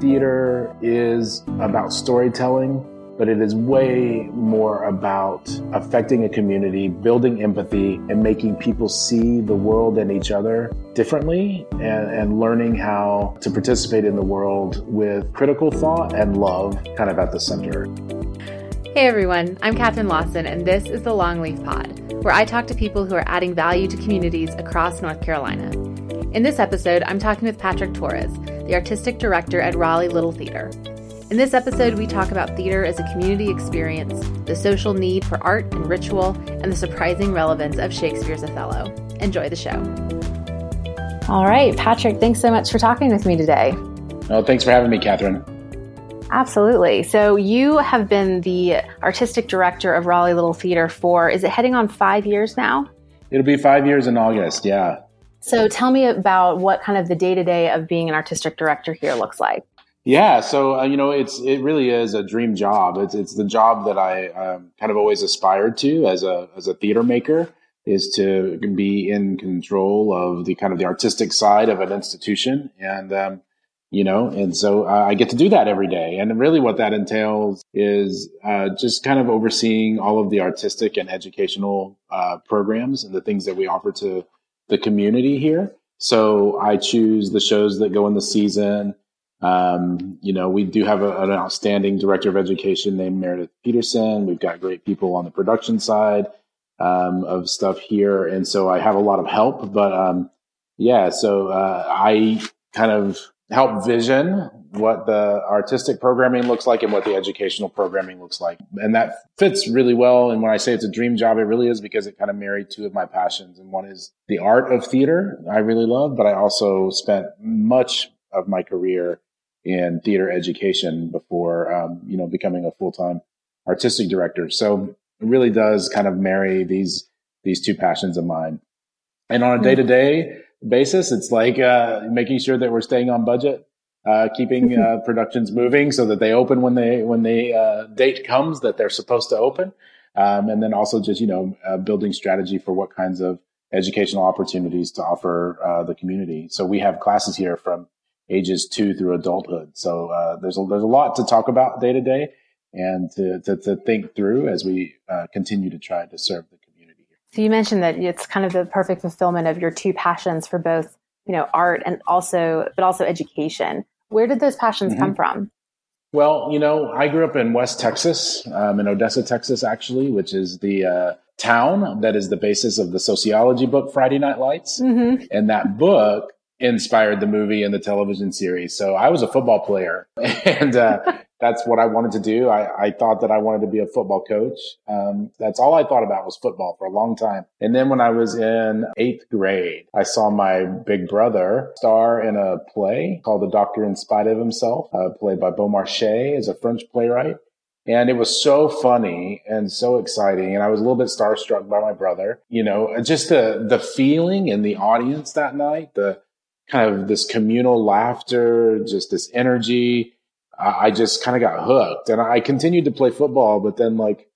theater is about storytelling, but it is way more about affecting a community, building empathy, and making people see the world and each other differently and, and learning how to participate in the world with critical thought and love kind of at the center. Hey everyone, I'm Katherine Lawson, and this is the Longleaf Pod, where I talk to people who are adding value to communities across North Carolina. In this episode, I'm talking with Patrick Torres, the artistic director at Raleigh Little Theater. In this episode, we talk about theater as a community experience, the social need for art and ritual, and the surprising relevance of Shakespeare's Othello. Enjoy the show. All right, Patrick, thanks so much for talking with me today. Oh, thanks for having me, Catherine. Absolutely. So you have been the artistic director of Raleigh Little Theater for, is it heading on five years now? It'll be five years in August, yeah. So tell me about what kind of the day to day of being an artistic director here looks like. Yeah, so uh, you know, it's it really is a dream job. It's it's the job that I um, kind of always aspired to as a as a theater maker is to be in control of the kind of the artistic side of an institution, and um, you know, and so uh, I get to do that every day. And really, what that entails is uh, just kind of overseeing all of the artistic and educational uh, programs and the things that we offer to the community here. So I choose the shows that go in the season. Um, you know, we do have a, an outstanding director of education named Meredith Peterson. We've got great people on the production side um, of stuff here, and so I have a lot of help. But um, yeah, so uh, I kind of help vision what the artistic programming looks like and what the educational programming looks like. And that fits really well. And when I say it's a dream job, it really is because it kind of married two of my passions. And one is the art of theater, I really love, but I also spent much of my career in theater education before, um, you know, becoming a full time artistic director. So it really does kind of marry these, these two passions of mine. And on a day to day basis, it's like, uh, making sure that we're staying on budget uh, keeping uh, productions moving so that they open when they when the uh, date comes that they're supposed to open, um, and then also just you know uh, building strategy for what kinds of educational opportunities to offer uh, the community. So we have classes here from ages two through adulthood. So uh, there's a, there's a lot to talk about day to day and to, to, to, think through as we continue to try to serve the community. So you mentioned that it's kind of the perfect fulfillment of your two passions for both you know, art and also, but also education. Where did those passions mm-hmm. come from? Well, you know, I grew up in West Texas, um, in Odessa, Texas, actually, which is the uh, town that is the basis of the sociology book Friday Night Lights. Mm-hmm. And that book inspired the movie and the television series. So I was a football player and, uh, that's what I wanted to do. I, I thought that I wanted to be a football coach. Um, that's all I thought about was football for a long time. And then when I was in eighth grade, I saw my big brother star in a play called The Doctor in Spite of Himself, uh, played by Beaumarchais as a French playwright. And it was so funny and so exciting. And I was a little bit starstruck by my brother. You know, just the, the feeling in the audience that night, the kind of this communal laughter, just this energy I just kind of got hooked and I continued to play football, but then like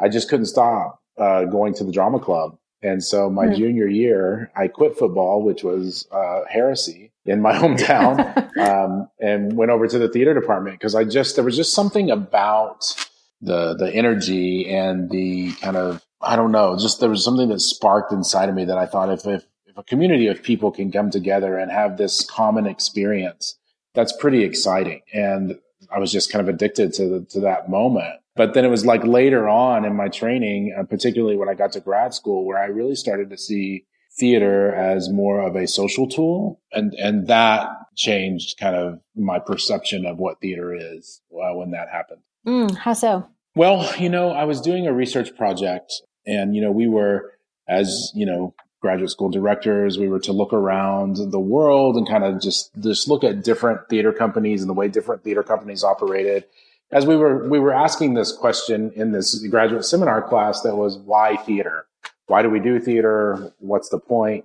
I just couldn't stop uh, going to the drama club. And so my mm-hmm. junior year, I quit football, which was uh, heresy in my hometown, um, and went over to the theater department because I just there was just something about the the energy and the kind of I don't know, just there was something that sparked inside of me that I thought if if, if a community of people can come together and have this common experience that's pretty exciting. And I was just kind of addicted to the, to that moment. But then it was like later on in my training, uh, particularly when I got to grad school, where I really started to see theater as more of a social tool. And, and that changed kind of my perception of what theater is uh, when that happened. Mm, how so? Well, you know, I was doing a research project and, you know, we were, as, you know, graduate school directors. We were to look around the world and kind of just, just look at different theater companies and the way different theater companies operated. As we were, we were asking this question in this graduate seminar class that was why theater? Why do we do theater? What's the point?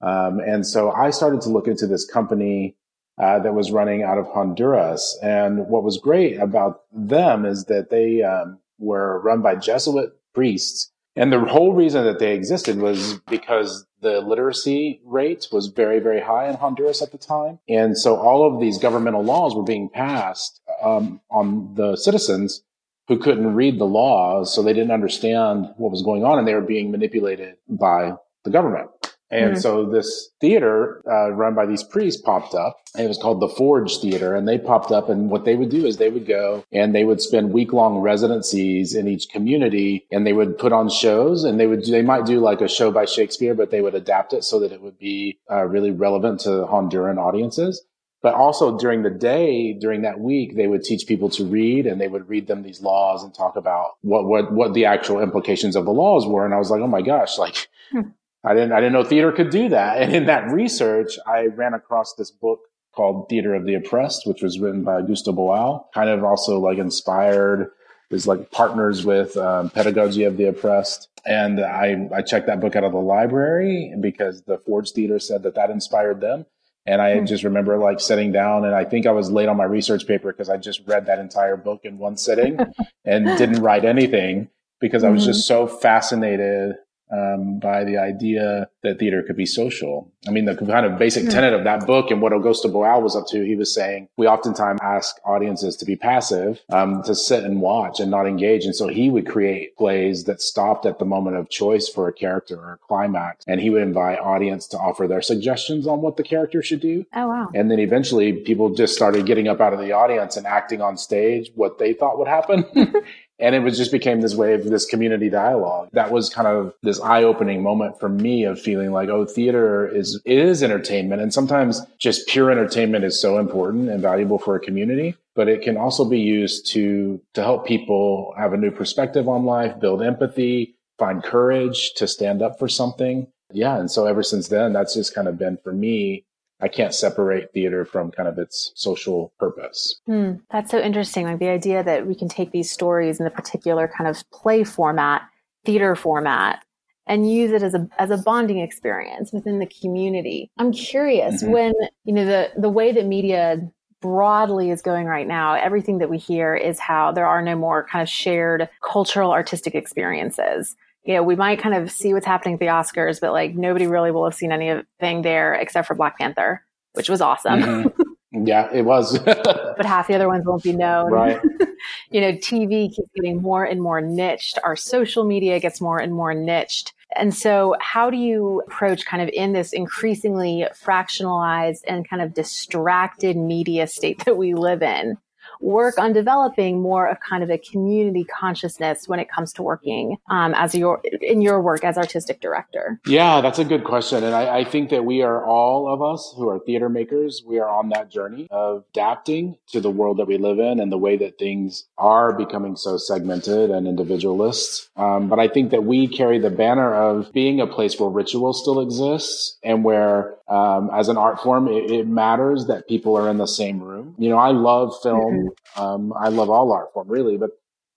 Um, and so I started to look into this company uh, that was running out of Honduras. And what was great about them is that they um, were run by Jesuit priests And the whole reason that they existed was because the literacy rate was very, very high in Honduras at the time. And so all of these governmental laws were being passed um, on the citizens who couldn't read the laws. So they didn't understand what was going on and they were being manipulated by the government. And mm-hmm. so this theater uh, run by these priests popped up. It was called the Forge Theater, and they popped up. And what they would do is they would go and they would spend week long residencies in each community, and they would put on shows. And they would they might do like a show by Shakespeare, but they would adapt it so that it would be uh, really relevant to Honduran audiences. But also during the day, during that week, they would teach people to read and they would read them these laws and talk about what, what, what the actual implications of the laws were. And I was like, oh my gosh, like, hmm. I didn't, I didn't know theater could do that. And in that research, I ran across this book called Theater of the Oppressed, which was written by Augusto Boal, kind of also like inspired is like partners with um, Pedagogy of the Oppressed. And I, I checked that book out of the library because the Forge Theater said that that inspired them. And I hmm. just remember like sitting down and I think I was late on my research paper because I just read that entire book in one sitting and didn't write anything because I was mm-hmm. just so fascinated um, by the idea that theater could be social. I mean, the kind of basic tenet of that book and what Augusto Boal was up to, he was saying we oftentimes ask audiences to be passive, um, to sit and watch and not engage. And so he would create plays that stopped at the moment of choice for a character or a climax. And he would invite audience to offer their suggestions on what the character should do. Oh, wow. And then eventually people just started getting up out of the audience and acting on stage what they thought would happen. And it was just became this way of this community dialogue. That was kind of this eye opening moment for me of feeling like, oh, theater is, is entertainment. And sometimes just pure entertainment is so important and valuable for a community, but it can also be used to, to help people have a new perspective on life, build empathy, find courage to stand up for something. Yeah. And so ever since then, that's just kind of been for me I can't separate theater from kind of its social purpose. Hmm, that's so interesting. Like the idea that we can take these stories in the particular kind of play format, theater format, and use it as a as a bonding experience within the community. I'm curious mm-hmm. when you know the the way that media broadly is going right now, everything that we hear is how there are no more kind of shared cultural artistic experiences you know, we might kind of see what's happening at the Oscars, but like nobody really will have seen anything there except for Black Panther, which was awesome. Mm-hmm. yeah, it was. but half the other ones won't be known. Right. you know, TV keeps getting more and more niched. Our social media gets more and more niched. And so, how do you approach kind of in this increasingly fractionalized and kind of distracted media state that we live in? Work on developing more of kind of a community consciousness when it comes to working um, as your in your work as artistic director? Yeah, that's a good question, and I, I think that we are all of us who are theater makers. We are on that journey of adapting to the world that we live in and the way that things are becoming so segmented and individualist. Um, but I think that we carry the banner of being a place where ritual still exists and where um, as an art form, it, it, matters that people are in the same room. You know, I love film. Um, I love all art form really, but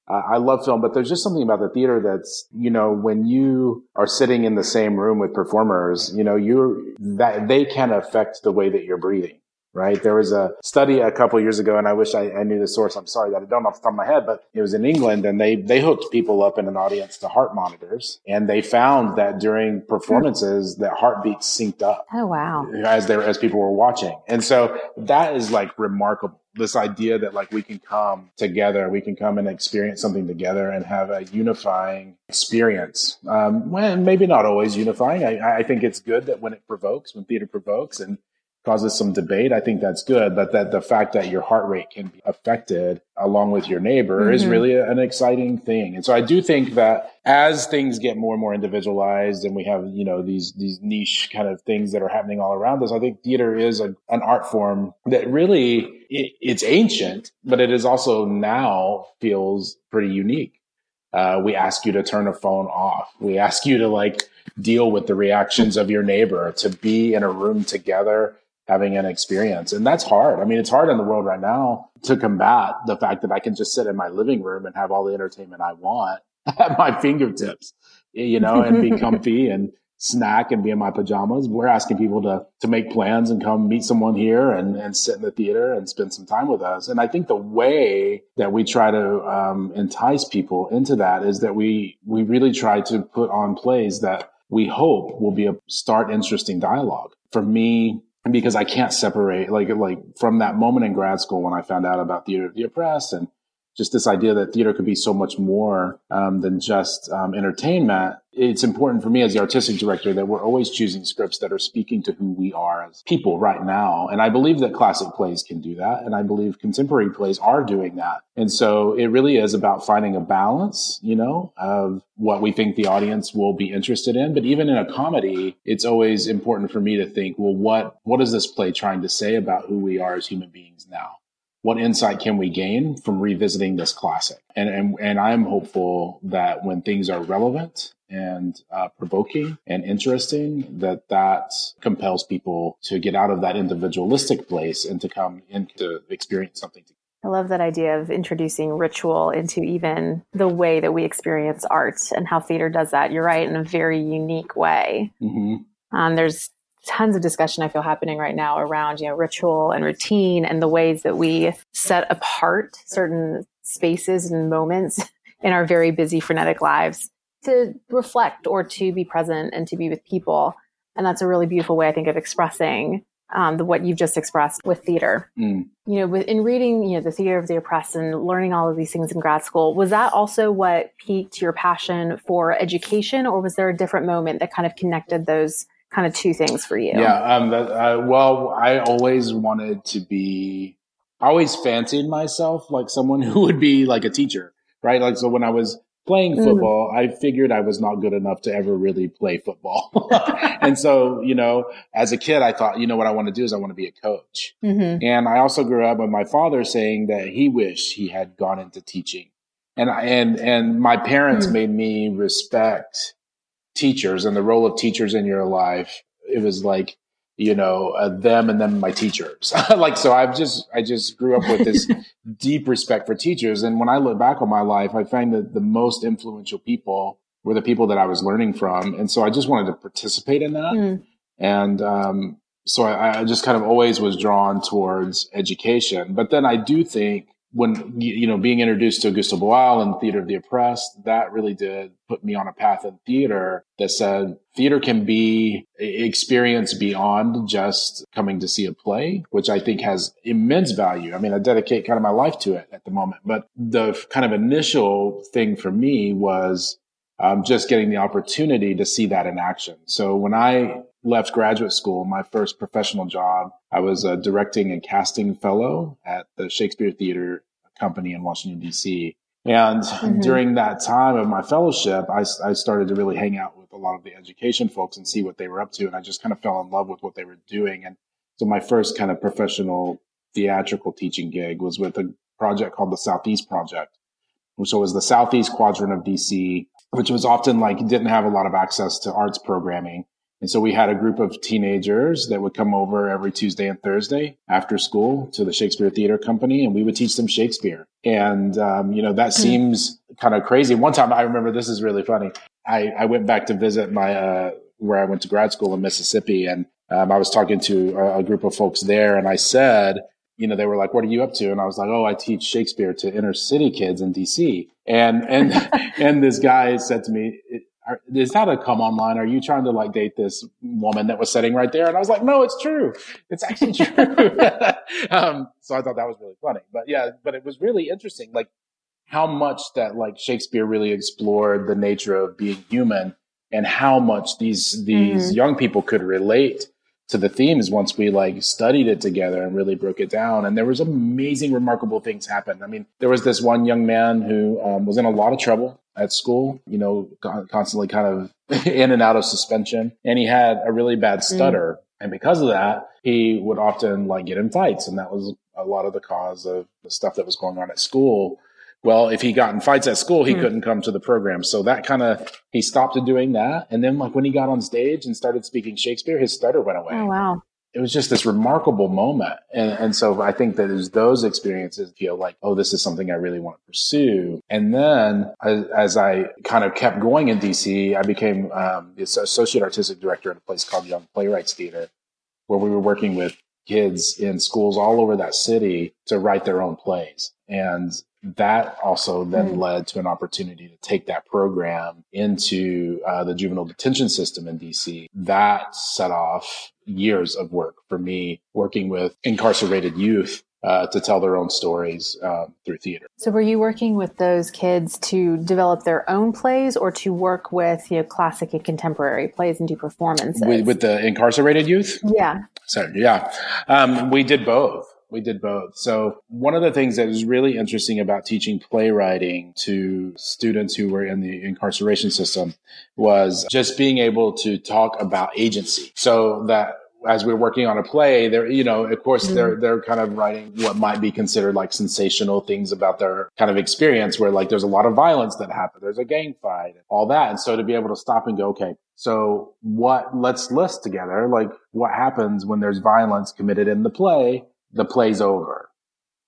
uh, I love film, but there's just something about the theater that's, you know, when you are sitting in the same room with performers, you know, you're that they can affect the way that you're breathing right? There was a study a couple years ago, and I wish I, I, knew the source. I'm sorry that I don't off the top of my head, but it was in England, and they they hooked people up in an audience to heart monitors, and they found that during performances that heartbeats synced up. Oh wow! As they as people were watching, and so that is like remarkable. This idea that like we can come together, we can come and experience something together and have a unifying experience. Um, well, maybe not always unifying. I, I think it's good that when it provokes, when theater provokes, and causes some debate, I think that's good. But that the fact that your heart rate can be affected along with your neighbor mm-hmm. is really an exciting thing. And so I do think that as things get more and more individualized and we have, you know, these, these niche kind of things that are happening all around us, I think theater is a, an art form that really, it, it's ancient, but it is also now feels pretty unique. Uh, we ask you to turn a phone off. We ask you to like deal with the reactions of your neighbor, to be in a room together having an experience. And that's hard. I mean, it's hard in the world right now to combat the fact that I can just sit in my living room and have all the entertainment I want at my fingertips, you know, and be comfy and snack and be in my pajamas. We're asking people to to make plans and come meet someone here and, and sit in the theater and spend some time with us. And I think the way that we try to um, entice people into that is that we we really try to put on plays that we hope will be a start interesting dialogue. For me, because I can't separate like like from that moment in grad school when I found out about theater of the oppressed and just this idea that theater could be so much more um, than just um, entertainment. It's important for me as the artistic director that we're always choosing scripts that are speaking to who we are as people right now. And I believe that classic plays can do that. And I believe contemporary plays are doing that. And so it really is about finding a balance, you know, of what we think the audience will be interested in. But even in a comedy, it's always important for me to think, well, what, what is this play trying to say about who we are as human beings now? What insight can we gain from revisiting this classic? And and, and I'm hopeful that when things are relevant and uh, provoking and interesting, that that compels people to get out of that individualistic place and to come in to experience something. I love that idea of introducing ritual into even the way that we experience art and how theater does that. You're right, in a very unique way. Mm-hmm. Um, there's tons of discussion I feel happening right now around, you know, ritual and routine and the ways that we set apart certain spaces and moments in our very busy, frenetic lives to reflect or to be present and to be with people. And that's a really beautiful way, I think, of expressing um, the, what you've just expressed with theater. Mm. You know, with, in reading, you know, the theater of the oppressed and learning all of these things in grad school, was that also what piqued your passion for education, or was there a different moment that kind of connected those kind of two things for you? Yeah. Um, that, uh, well, I always wanted to be, I always fancied myself like someone who would be like a teacher, right? Like, so when I was playing mm-hmm. football, mm-hmm. I figured I was not good enough to ever really play football. and so, you know, as a kid, I thought, you know, what I want to do is I want to be a coach. Mm-hmm. And I also grew up with my father saying that he wished he had gone into teaching. And, and, and my parents mm-hmm. made me respect teachers and the role of teachers in your life, it was like, you know, uh, them and then my teachers. like, so I've just, I just grew up with this deep respect for teachers. And when I look back on my life, I find that the most influential people were the people that I was learning from. And so I just wanted to participate in that. Mm. And, um, so I, I just kind of always was drawn towards education. But then I do think when you know being introduced to Augusto Boal and Theater of the Oppressed, that really did put me on a path in theater that said theater can be experience beyond just coming to see a play, which I think has immense value. I mean, I dedicate kind of my life to it at the moment, but the kind of initial thing for me was um, just getting the opportunity to see that in action. So when I left graduate school, my first professional job, I was a directing and casting fellow at the Shakespeare Theater Company in Washington, D.C. And mm-hmm. during that time of my fellowship, I, I started to really hang out with a lot of the education folks and see what they were up to. And I just kind of fell in love with what they were doing. And so my first kind of professional theatrical teaching gig was with a project called the Southeast Project. So it was the Southeast quadrant of DC, which was often like didn't have a lot of access to arts programming. And so we had a group of teenagers that would come over every Tuesday and Thursday after school to the Shakespeare Theater Company, and we would teach them Shakespeare. And, um, you know, that hmm. seems kind of crazy. One time I remember this is really funny. I, I went back to visit my, uh, where I went to grad school in Mississippi, and um, I was talking to a, a group of folks there, and I said, you know, they were like, "What are you up to?" And I was like, "Oh, I teach Shakespeare to inner city kids in DC." And and and this guy said to me, are, is that a come online? Are you trying to like date this woman that was sitting right there? And I was like, no, it's true. It's actually true. um, so I thought that was really funny, but yeah, but it was really interesting. Like how much that like Shakespeare really explored the nature of being human and how much these, these mm-hmm. young people could relate to the themes once we like studied it together and really broke it down. And there was amazing, remarkable things happen. I mean, there was this one young man who um, was in a lot of trouble at school, you know, constantly kind of in and out of suspension. And he had a really bad mm. stutter. Mm. And because of that, he would often like get in fights. And that was a lot of the cause of the stuff that was going on at school. Well, if he got in fights at school, he mm. couldn't come to the program. So that kind of, he stopped doing that. And then like when he got on stage and started speaking Shakespeare, his stutter went away. Oh, wow it was just this remarkable moment. And, and so I think that as those experiences feel like, oh, this is something I really want to pursue. And then as, as I kind of kept going in DC, I became um, associate artistic director at a place called Young Playwrights Theater, where we were working with kids in schools all over that city to write their own plays. And that also then mm. led to an opportunity to take that program into uh, the juvenile detention system in DC. That set off years of work for me working with incarcerated youth uh, to tell their own stories um, through theater. So, were you working with those kids to develop their own plays, or to work with you know classic and contemporary plays and do performances with, with the incarcerated youth? Yeah. So, yeah, um, we did both we did both. So one of the things that is really interesting about teaching playwriting to students who were in the incarceration system was just being able to talk about agency. So that as we're working on a play, they're, you know, of course, mm-hmm. they're, they're kind of writing what might be considered like sensational things about their kind of experience where like there's a lot of violence that happened. There's a gang fight, all that. And so to be able to stop and go, okay, so what, let's list together, like what happens when there's violence committed in the play the play's over.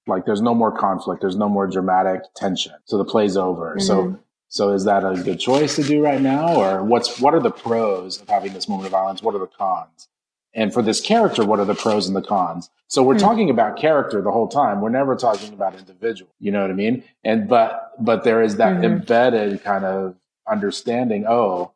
Like there's no more conflict. There's no more dramatic tension. So the play's over. Mm-hmm. So, so is that a good choice to do right now? Or what's, what are the pros of having this moment of violence? What are the cons? And for this character, what are the pros and the cons? So we're mm-hmm. talking about character the whole time. We're never talking about individual. You know what I mean? And, but, but there is that mm-hmm. embedded kind of understanding. Oh,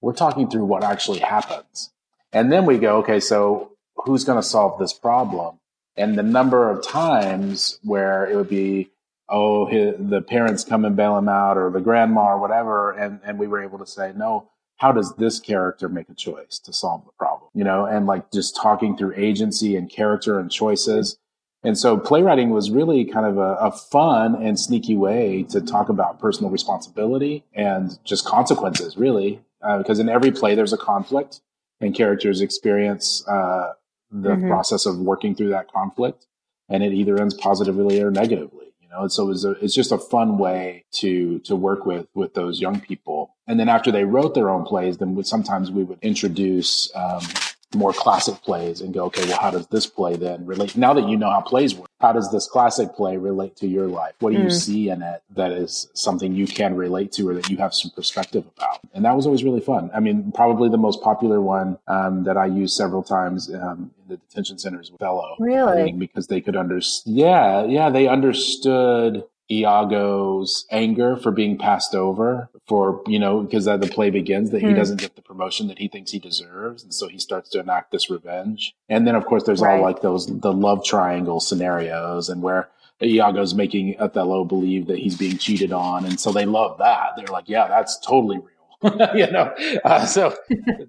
we're talking through what actually happens. And then we go, okay, so who's going to solve this problem? And the number of times where it would be oh his, the parents come and bail him out or the grandma or whatever and and we were able to say no how does this character make a choice to solve the problem? You know and like just talking through agency and character and choices. And so playwriting was really kind of a, a fun and sneaky way to talk about personal responsibility and just consequences really uh, because in every play there's a conflict and characters experience uh, the mm-hmm. process of working through that conflict and it either ends positively or negatively you know and so it's, a, it's just a fun way to to work with with those young people and then after they wrote their own plays then we, sometimes we would introduce um, more classic plays and go, okay, well, how does this play then relate? Now that you know how plays work, how does this classic play relate to your life? What do mm. you see in it that is something you can relate to or that you have some perspective about? And that was always really fun. I mean, probably the most popular one um, that I used several times um, in the detention centers with Othello. Really? Because they could understand. Yeah, yeah, they understood Iago's anger for being passed over for, you know, because the play begins that mm. he hmm. doesn't get the promotion that he thinks he deserves. And so he starts to enact this revenge. And then, of course, there's right. all like those, the love triangle scenarios and where Iago's making Othello believe that he's being cheated on. And so they love that. They're like, yeah, that's totally real. you know, uh, so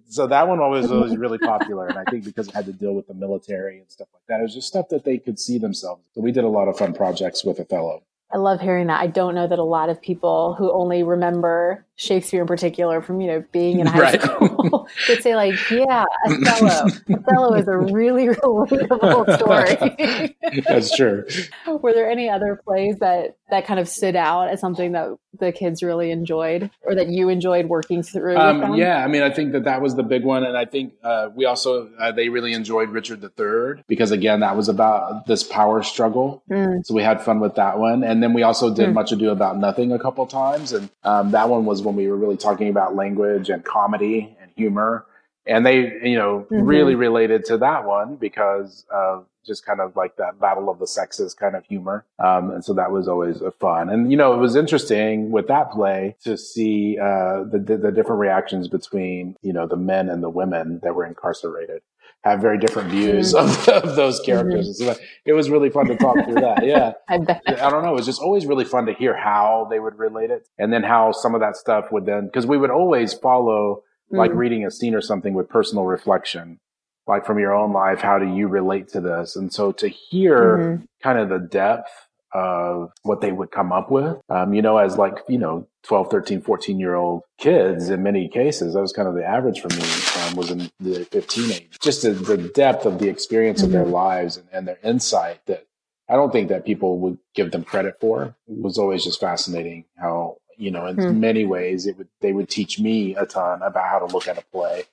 so that one always was really popular, and I think because it had to deal with the military and stuff like that, it was just stuff that they could see themselves. So we did a lot of fun projects with Othello. I love hearing that. I don't know that a lot of people who only remember Shakespeare in particular from, you know, being in high right. school would say like, yeah, Othello. Othello is a really relatable story. That's true. Were there any other plays that, that kind of stood out as something that the kids really enjoyed or that you enjoyed working through? Um, yeah, I mean, I think that that was the big one. And I think uh, we also, uh, they really enjoyed Richard III because again, that was about this power struggle. Mm. So we had fun with that one. And then we also did mm. Much Ado About Nothing a couple times. And um, that one was when we were really talking about language and comedy and humor. And they, you know, mm-hmm. really related to that one because of just kind of like that battle of the sexes kind of humor. Um, and so that was always a fun. And, you know, it was interesting with that play to see, uh, the, the, the different reactions between, you know, the men and the women that were incarcerated have very different views mm-hmm. of, of, those characters. Mm-hmm. So it was really fun to talk through that. Yeah. I, I, don't know. It was just always really fun to hear how they would relate it and then how some of that stuff would then, cause we would always follow like mm-hmm. reading a scene or something with personal reflection, like from your own life. How do you relate to this? And so to hear mm-hmm. kind of the depth of what they would come up with. Um, you know, as like, you know, 12, 13, 14 year old kids in many cases, that was kind of the average for me, um, was in the 15 age. Just the, the depth of the experience mm-hmm. of their mm-hmm. lives and, and, their insight that I don't think that people would give them credit for. It was always just fascinating how, you know, in mm-hmm. many ways it would, they would teach me a ton about how to look at a play.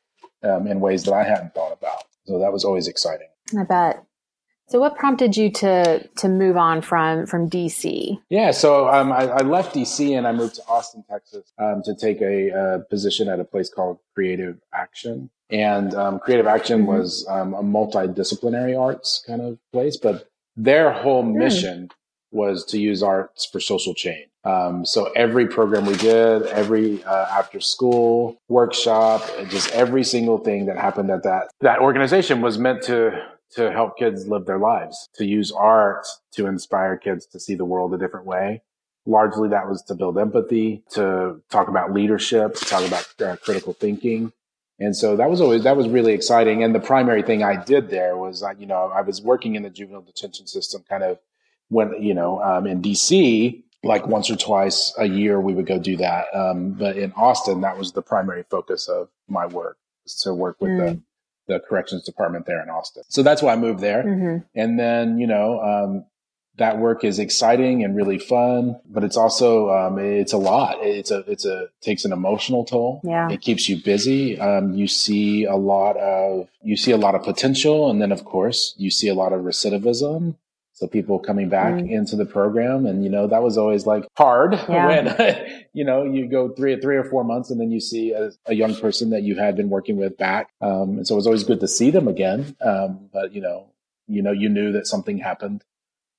Um, in ways that I hadn't thought about. So that was always exciting. I bet. So, what prompted you to to move on from from DC? Yeah, so um, I, I, left DC and I moved to Austin, Texas, um, to take a, position at a place called Creative Action. And um, Creative Action mm-hmm. was um, a multidisciplinary arts kind of place, but their whole mm. mission mm. was to use arts for social change. Um, so every program we did, every uh, after school workshop, just every single thing that happened at that that organization was meant to to help kids live their lives, to use art to inspire kids to see the world a different way. Largely that was to build empathy, to talk about leadership, to talk about uh, critical thinking. And so that was always, that was really exciting. And the primary thing I did there was, uh, you know, I was working in the juvenile detention system kind of when, you know, um, in DC, like once or twice a year, we would go do that. Um, but in Austin, that was the primary focus of my work, to work with mm. the the corrections department there in Austin. So that's why I moved there. Mm-hmm. And then, you know, um, that work is exciting and really fun, but it's also, um, it's a lot. It's a, it's a, takes an emotional toll. Yeah. It keeps you busy. Um, you see a lot of, you see a lot of potential. And then of course you see a lot of recidivism. So people coming back mm. into the program, and you know that was always like hard yeah. when you know you go three or three or four months, and then you see a, a young person that you had been working with back. Um, and so it was always good to see them again. Um, but you know, you know, you knew that something happened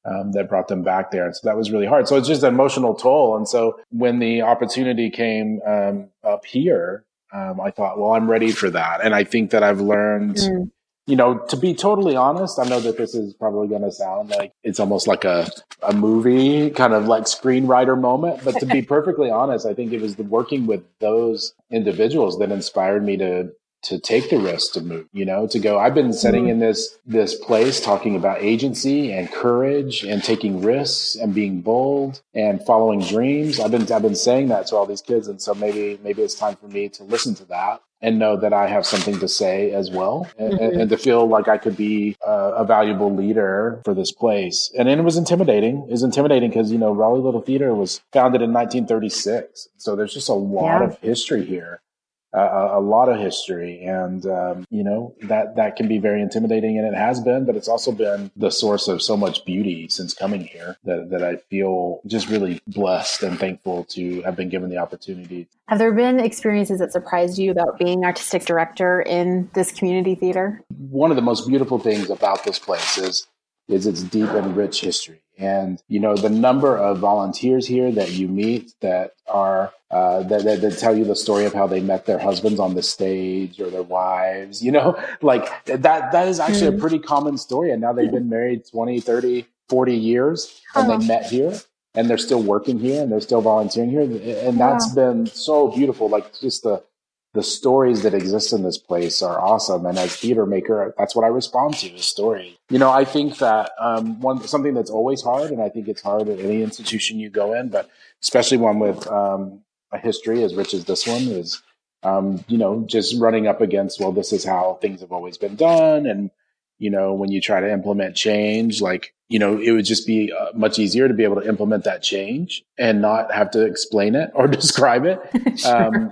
um, that brought them back there. And so that was really hard. So it's just an emotional toll. And so when the opportunity came um, up here, um, I thought, well, I'm ready for that. And I think that I've learned mm you know, to be totally honest, I know that this is probably going to sound like it's almost like a, a movie kind of like screenwriter moment. But to be perfectly honest, I think it was the working with those individuals that inspired me to to take the risk to move, you know, to go. I've been sitting mm-hmm. in this this place talking about agency and courage and taking risks and being bold and following dreams. I've been I've been saying that to all these kids, and so maybe maybe it's time for me to listen to that and know that I have something to say as well, and, mm-hmm. and to feel like I could be uh, a valuable leader for this place. And it was intimidating. It was intimidating because you know Raleigh Little Theater was founded in 1936, so there's just a lot yeah. of history here a, a lot of history, and um, you know that that can be very intimidating, and it has been, but it's also been the source of so much beauty since coming here that that I feel just really blessed and thankful to have been given the opportunity. Have there been experiences that surprised you about being artistic director in this community theater? One of the most beautiful things about this place is is its deep and rich history. And, you know, the number of volunteers here that you meet that are, uh, that, that, that, tell you the story of how they met their husbands on the stage or their wives, you know, like that, that is actually a hmm. pretty common story. And now they've been married 20, 30, 40 years and they met here and they're still working here and they're still volunteering here. And that's been so beautiful. Like just the, the stories that exist in this place are awesome. And as theater maker, that's what I respond to is story. You know, I think that um, one something that's always hard, and I think it's hard at any institution you go in, but especially one with um, a history as rich as this one is, um, you know, just running up against well, this is how things have always been done, and you know, when you try to implement change, like you know, it would just be uh, much easier to be able to implement that change and not have to explain it or describe it. sure. um,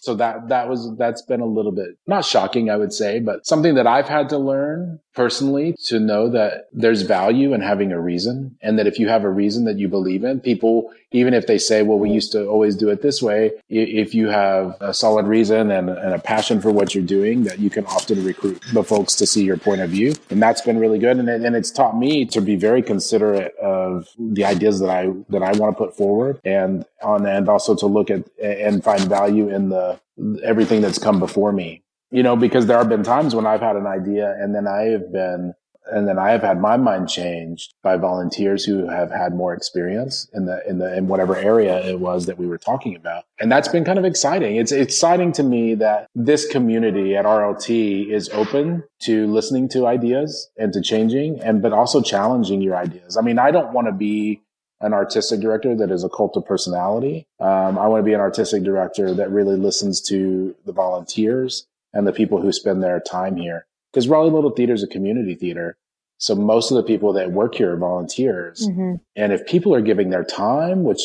so that that was that's been a little bit not shocking, I would say, but something that I've had to learn personally to know that there's value in having a reason, and that if you have a reason that you believe in, people even if they say, "Well, we used to always do it this way," if you have a solid reason and, and a passion for what you're doing, that you can often recruit the folks to see your point of view, and that's been really good. And, it, and it's taught me to be very considerate of the ideas that I that I want to put forward, and on and also to look at and find value in the everything that's come before me. You know, because there have been times when I've had an idea and then I have been and then I have had my mind changed by volunteers who have had more experience in the in the in whatever area it was that we were talking about. And that's been kind of exciting. It's exciting to me that this community at RLT is open to listening to ideas and to changing and but also challenging your ideas. I mean, I don't want to be an artistic director that is a cult of personality. Um, I want to be an artistic director that really listens to the volunteers and the people who spend their time here because Raleigh Little Theater is a community theater. So most of the people that work here are volunteers. Mm-hmm. And if people are giving their time, which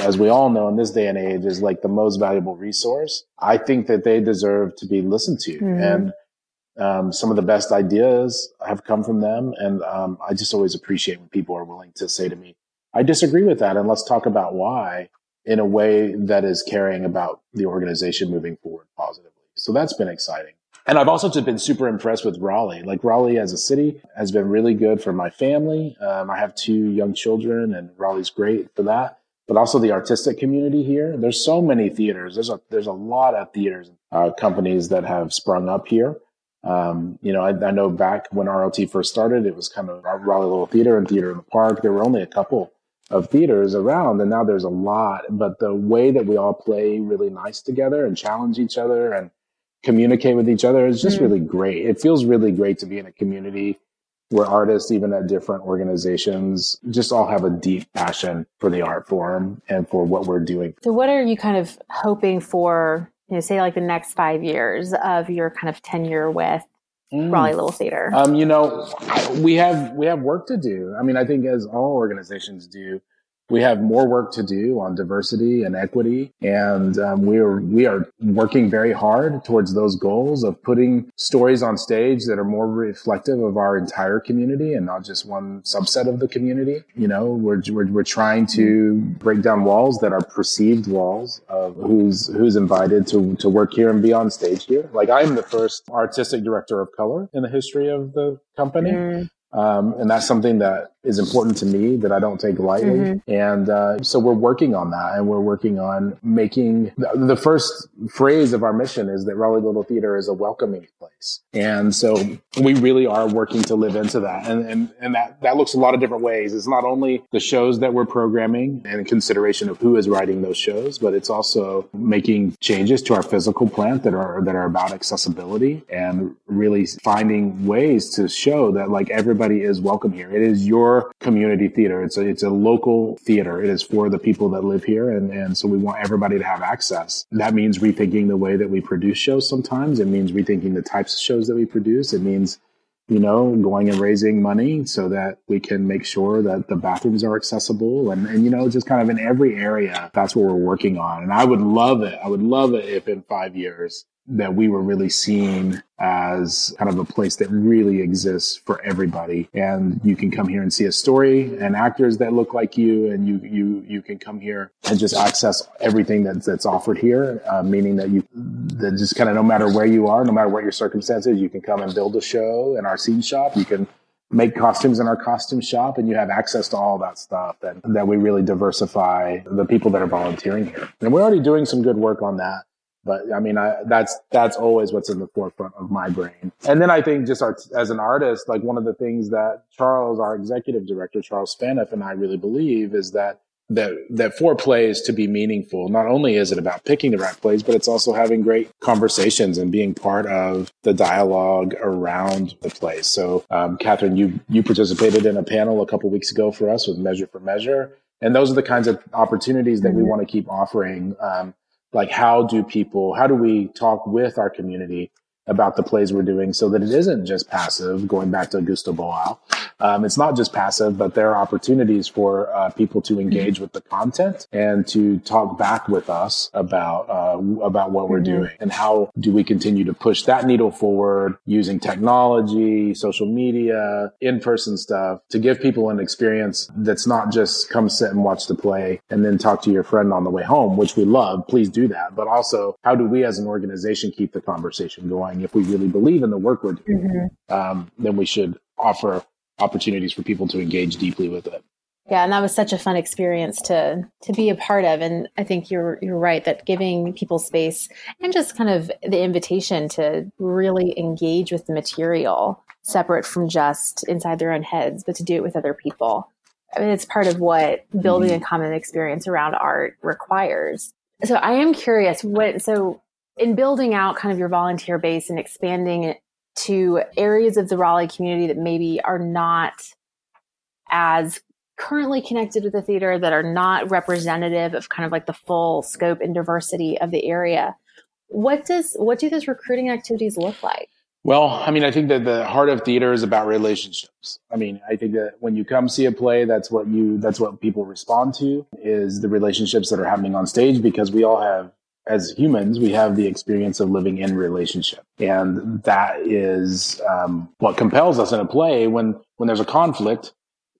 as we all know in this day and age is like the most valuable resource, I think that they deserve to be listened to. Mm-hmm. And Um, some of the best ideas have come from them. And um, I just always appreciate when people are willing to say to me, I disagree with that. And let's talk about why in a way that is caring about the organization moving forward positively. So that's been exciting. And I've also just been super impressed with Raleigh. Like Raleigh as a city has been really good for my family. Um, I have two young children and Raleigh's great for that. But also the artistic community here. There's so many theaters. There's a, there's a lot of theaters, uh, companies that have sprung up here. Um, you know, I, I, know back when RLT first started, it was kind of Raleigh Little Theater and Theater in the Park. There were only a couple of theaters around, and now there's a lot. But the way that we all play really nice together and challenge each other and communicate with each other is just mm. really great. It feels really great to be in a community where artists, even at different organizations, just all have a deep passion for the art form and for what we're doing. So, what are you kind of hoping for? You know, say like the next five years of your kind of tenure with Mm. Raleigh Little Theater? Um, you know, we have we have work to do. I mean, I think as all organizations do, we have more work to do on diversity and equity, and um, we are we are working very hard towards those goals of putting stories on stage that are more reflective of our entire community and not just one subset of the community. You know, we're we're, we're trying to break down walls that are perceived walls of who's who's invited to to work here and be on stage here. Like I'm the first artistic director of color in the history of the company. Mm. Um, and that's something that is important to me that I don't take lightly. Mm-hmm. And uh, so we're working on that and we're working on making the, the, first phrase of our mission is that Raleigh Little Theater is a welcoming place. And so we really are working to live into that. And, and, and that, that looks a lot of different ways. It's not only the shows that we're programming and consideration of who is writing those shows, but it's also making changes to our physical plant that are, that are about accessibility and really finding ways to show that like everybody is welcome here. It is your community theater. It's a, it's a local theater. It is for the people that live here. And, and so we want everybody to have access. That means rethinking the way that we produce shows sometimes. It means rethinking the types of shows that we produce. It means you know, going and raising money so that we can make sure that the bathrooms are accessible and, and, you know, just kind of in every area, that's what we're working on. And I would love it. I would love it if in five years that we were really seen as kind of a place that really exists for everybody. And you can come here and see a story and actors that look like you, and you you you can come here and just access everything that's that's offered here. Uh, meaning that you that just kind of no matter where you are, no matter what your circumstances, you can come and build a show in our scene shop. You can make costumes in our costume shop and you have access to all that stuff and that we really diversify the people that are volunteering here. And we're already doing some good work on that. But I mean, I, that's, that's always what's in the forefront of my brain. And then I think just art, as an artist, like one of the things that Charles, our executive director, Charles Phaneuf and I really believe is that that that for plays to be meaningful, not only is it about picking the right plays, but it's also having great conversations and being part of the dialogue around the plays. So, um, Catherine, you you participated in a panel a couple weeks ago for us with Measure for Measure, and those are the kinds of opportunities that we mm-hmm. want to keep offering. Um, like how do people how do we talk with our community about the plays we're doing so that it isn't just passive, going back to Augusto Boal. Um, it's not just passive, but there are opportunities for uh, people to engage with the content and to talk back with us about uh, about what we're mm-hmm. doing and how do we continue to push that needle forward using technology, social media, in-person stuff to give people an experience that's not just come sit and watch the play and then talk to your friend on the way home, which we love. Please do that. But also, how do we as an organization keep the conversation going? If we really believe in the work we're doing, mm-hmm. um, then we should offer opportunities for people to engage deeply with it. Yeah, and that was such a fun experience to to be a part of. And I think you're you're right that giving people space and just kind of the invitation to really engage with the material, separate from just inside their own heads, but to do it with other people. I mean, it's part of what building mm-hmm. a common experience around art requires. So I am curious what so in building out kind of your volunteer base and expanding it to areas of the Raleigh community that maybe are not as currently connected with the theater that are not representative of kind of like the full scope and diversity of the area. What does what do those recruiting activities look like? Well i mean i think that the heart of theater is about relationships. I mean i think that when you come see a play that's what you that's what people respond to is the relationships that are happening on stage because we all have as humans, we have the experience of living in relationship. And that is um, what compels us in a play when, when there's a conflict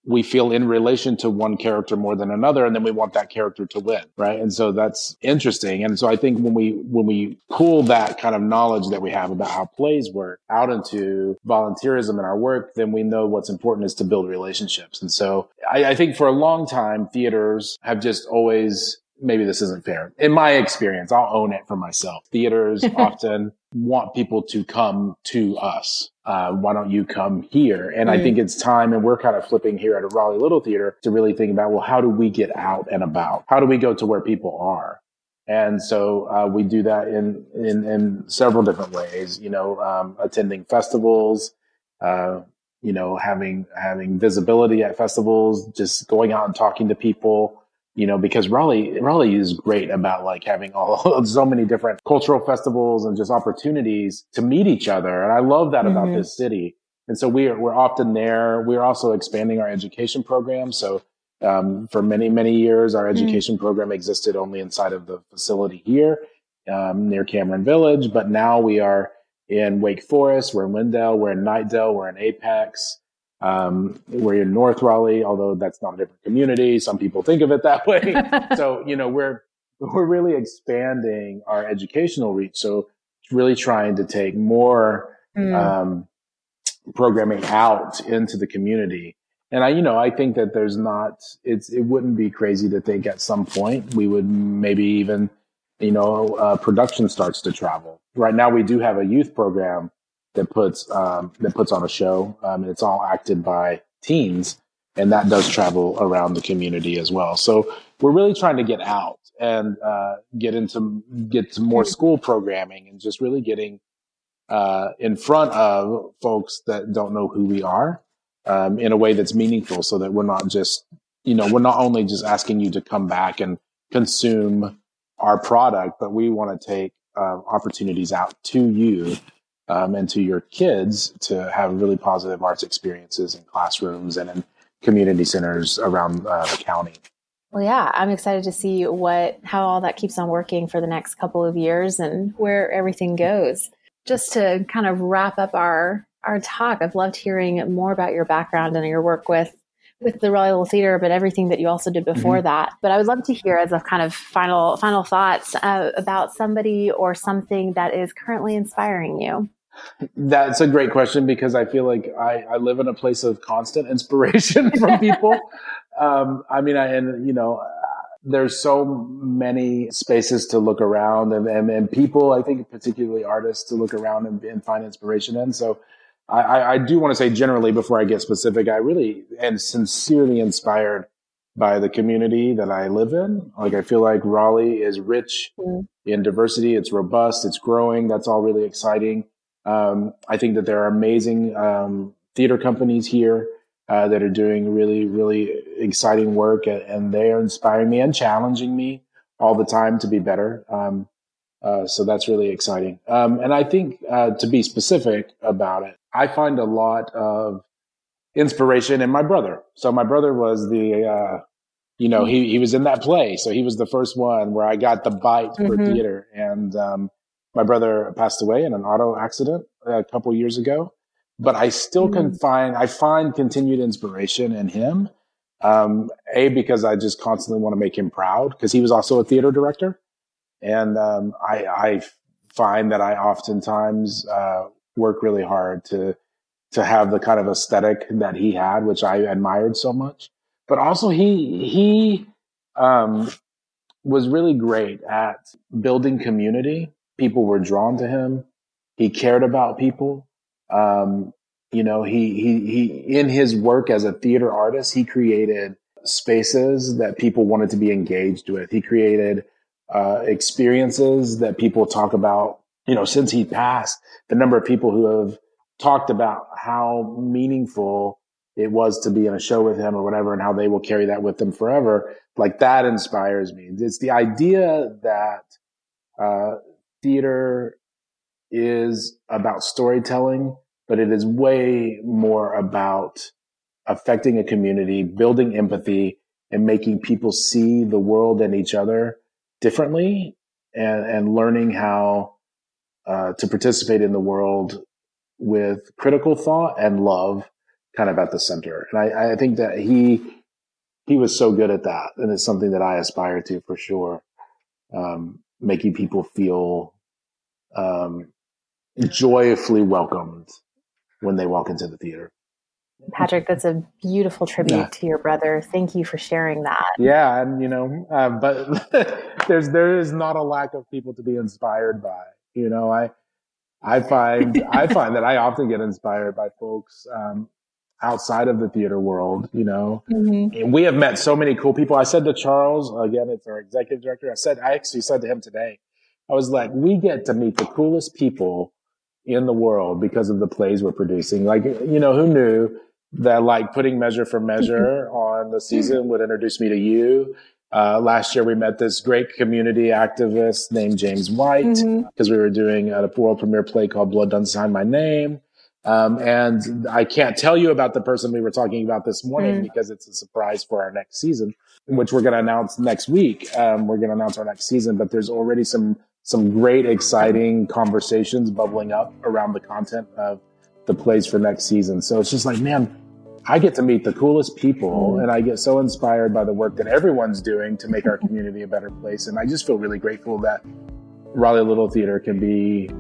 we feel in relation to one character more than another and then we want that character to win right? And so that's interesting. And so i think when we when we pull that kind of knowledge that we have about how plays work out into volunteerism in our work then we know what's important is to build relationships. And so I, I think for a long time theaters have just always maybe this isn't fair. In my experience, I'll own it for myself. Theaters often want people to come to us. Uh, why don't you come here? And mm. I think it's time, and we're kind of flipping here at a Raleigh Little Theater to really think about, well, how do we get out and about? How do we go to where people are? And so uh, we do that in, in, in several different ways. You know, um, attending festivals, uh, you know, having having visibility at festivals, just going out and talking to people you know, because Raleigh, Raleigh is great about like having all so many different cultural festivals and just opportunities to meet each other. And I love that mm-hmm. about this city. And so we are, we're often there. We're also expanding our education program. So, um, for many, many years, our mm-hmm. education mm-hmm. program existed only inside of the facility here, um, near Cameron Village. But now we are in Wake Forest. We're in Lindale. We're in Knightdale. We're in Apex. Um, we're in North Raleigh, although that's not a different community. Some people think of it that way. so, you know, we're, we're really expanding our educational reach. So really trying to take more, mm. um, programming out into the community. And I, you know, I think that there's not, it's, it wouldn't be crazy to think at some point we would maybe even, you know, uh, production starts to travel. Right now we do have a youth program that puts um, that puts on a show, um, and it's all acted by teens, and that does travel around the community as well. So we're really trying to get out and uh, get into get to more school programming and just really getting uh, in front of folks that don't know who we are um, in a way that's meaningful, so that we're not just you know we're not only just asking you to come back and consume our product, but we want to take uh, opportunities out to you um, and to your kids to have really positive arts experiences in classrooms and in community centers around uh, the county. Well, yeah, I'm excited to see what how all that keeps on working for the next couple of years and where everything goes. Just to kind of wrap up our our talk, I've loved hearing more about your background and your work with with the Raleigh Little Theatre, but everything that you also did before mm-hmm. that. But I would love to hear as a kind of final final thoughts uh, about somebody or something that is currently inspiring you. That's a great question because I feel like I, I live in a place of constant inspiration from people. um, I mean, I, and you know, there's so many spaces to look around and, and, and people, I think particularly artists to look around and, and find inspiration in. So I, I do want to say generally before I get specific, I really am sincerely inspired by the community that I live in. Like I feel like Raleigh is rich mm. in diversity. It's robust. It's growing. That's all really exciting. Um, I think that there are amazing um, theater companies here uh, that are doing really, really exciting work, and, and, they are inspiring me and challenging me all the time to be better. Um, uh, so that's really exciting. Um, and I think uh, to be specific about it, I find a lot of inspiration in my brother. So my brother was the, uh, you know, he he was in that play, so he was the first one where I got the bite mm-hmm. for theater, and um, my brother passed away in an auto accident a couple years ago, but I still can find, I find continued inspiration in him. Um, a, because I just constantly want to make him proud because he was also a theater director. And, um, I, I find that I oftentimes, uh, work really hard to, to have the kind of aesthetic that he had, which I admired so much. But also he, he, um, was really great at building community people were drawn to him. He cared about people. Um, you know, he, he, he, in his work as a theater artist, he created spaces that people wanted to be engaged with. He created, uh, experiences that people talk about, you know, since he passed, the number of people who have talked about how meaningful it was to be in a show with him or whatever and how they will carry that with them forever. Like that inspires me. It's the idea that, uh, theater is about storytelling, but it is way more about affecting a community, building empathy, and making people see the world and each other differently and, and learning how uh, to participate in the world with critical thought and love kind of at the center. And I, I think that he, he was so good at that. And it's something that I aspire to for sure. Um, making people feel, um, joyfully welcomed when they walk into the theater. Patrick, that's a beautiful tribute yeah. to your brother. Thank you for sharing that. Yeah, and you know, um, but there's there is not a lack of people to be inspired by. You know, I I find I find that I often get inspired by folks um, outside of the theater world. You know, mm-hmm. we have met so many cool people. I said to Charles again, it's our executive director. I said I actually said to him today, I was like, we get to meet the coolest people in the world because of the plays we're producing. Like, you know, who knew that like putting measure for measure on the season would introduce me to you. Uh, last year we met this great community activist named James White because mm-hmm. we were doing a world premiere play called Blood Done Sign My Name. Um, and I can't tell you about the person we were talking about this morning mm. because it's a surprise for our next season, which we're going to announce next week. Um, we're going to announce our next season, but there's already some, some great, exciting conversations bubbling up around the content of the plays for next season. So it's just like, man, I get to meet the coolest people mm. and I get so inspired by the work that everyone's doing to make our community a better place. And I just feel really grateful that Raleigh Little Theatre can be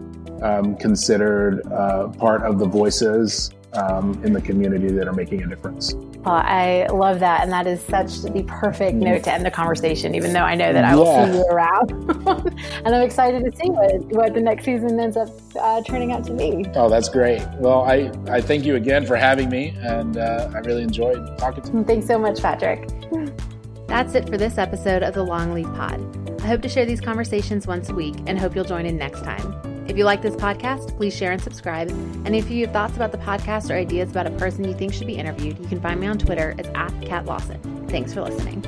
um, considered uh, part of the voices um, in the community that are making a difference. Uh, I love that. And that is such the perfect mm. note to end the conversation, even though I know that I will yeah. see you around. and I'm excited to see what, what the next season ends up uh, turning out to be. Oh, that's great. Well, I, I thank you again for having me. And uh, I really enjoyed talking to you. Thanks so much, Patrick. That's it for this episode of the Longleaf Pod. I hope to share these conversations once a week and hope you'll join in next time. If you like this podcast, please share and subscribe. And if you have thoughts about the podcast or ideas about a person you think should be interviewed, you can find me on Twitter as at Kat Lawson. Thanks for listening.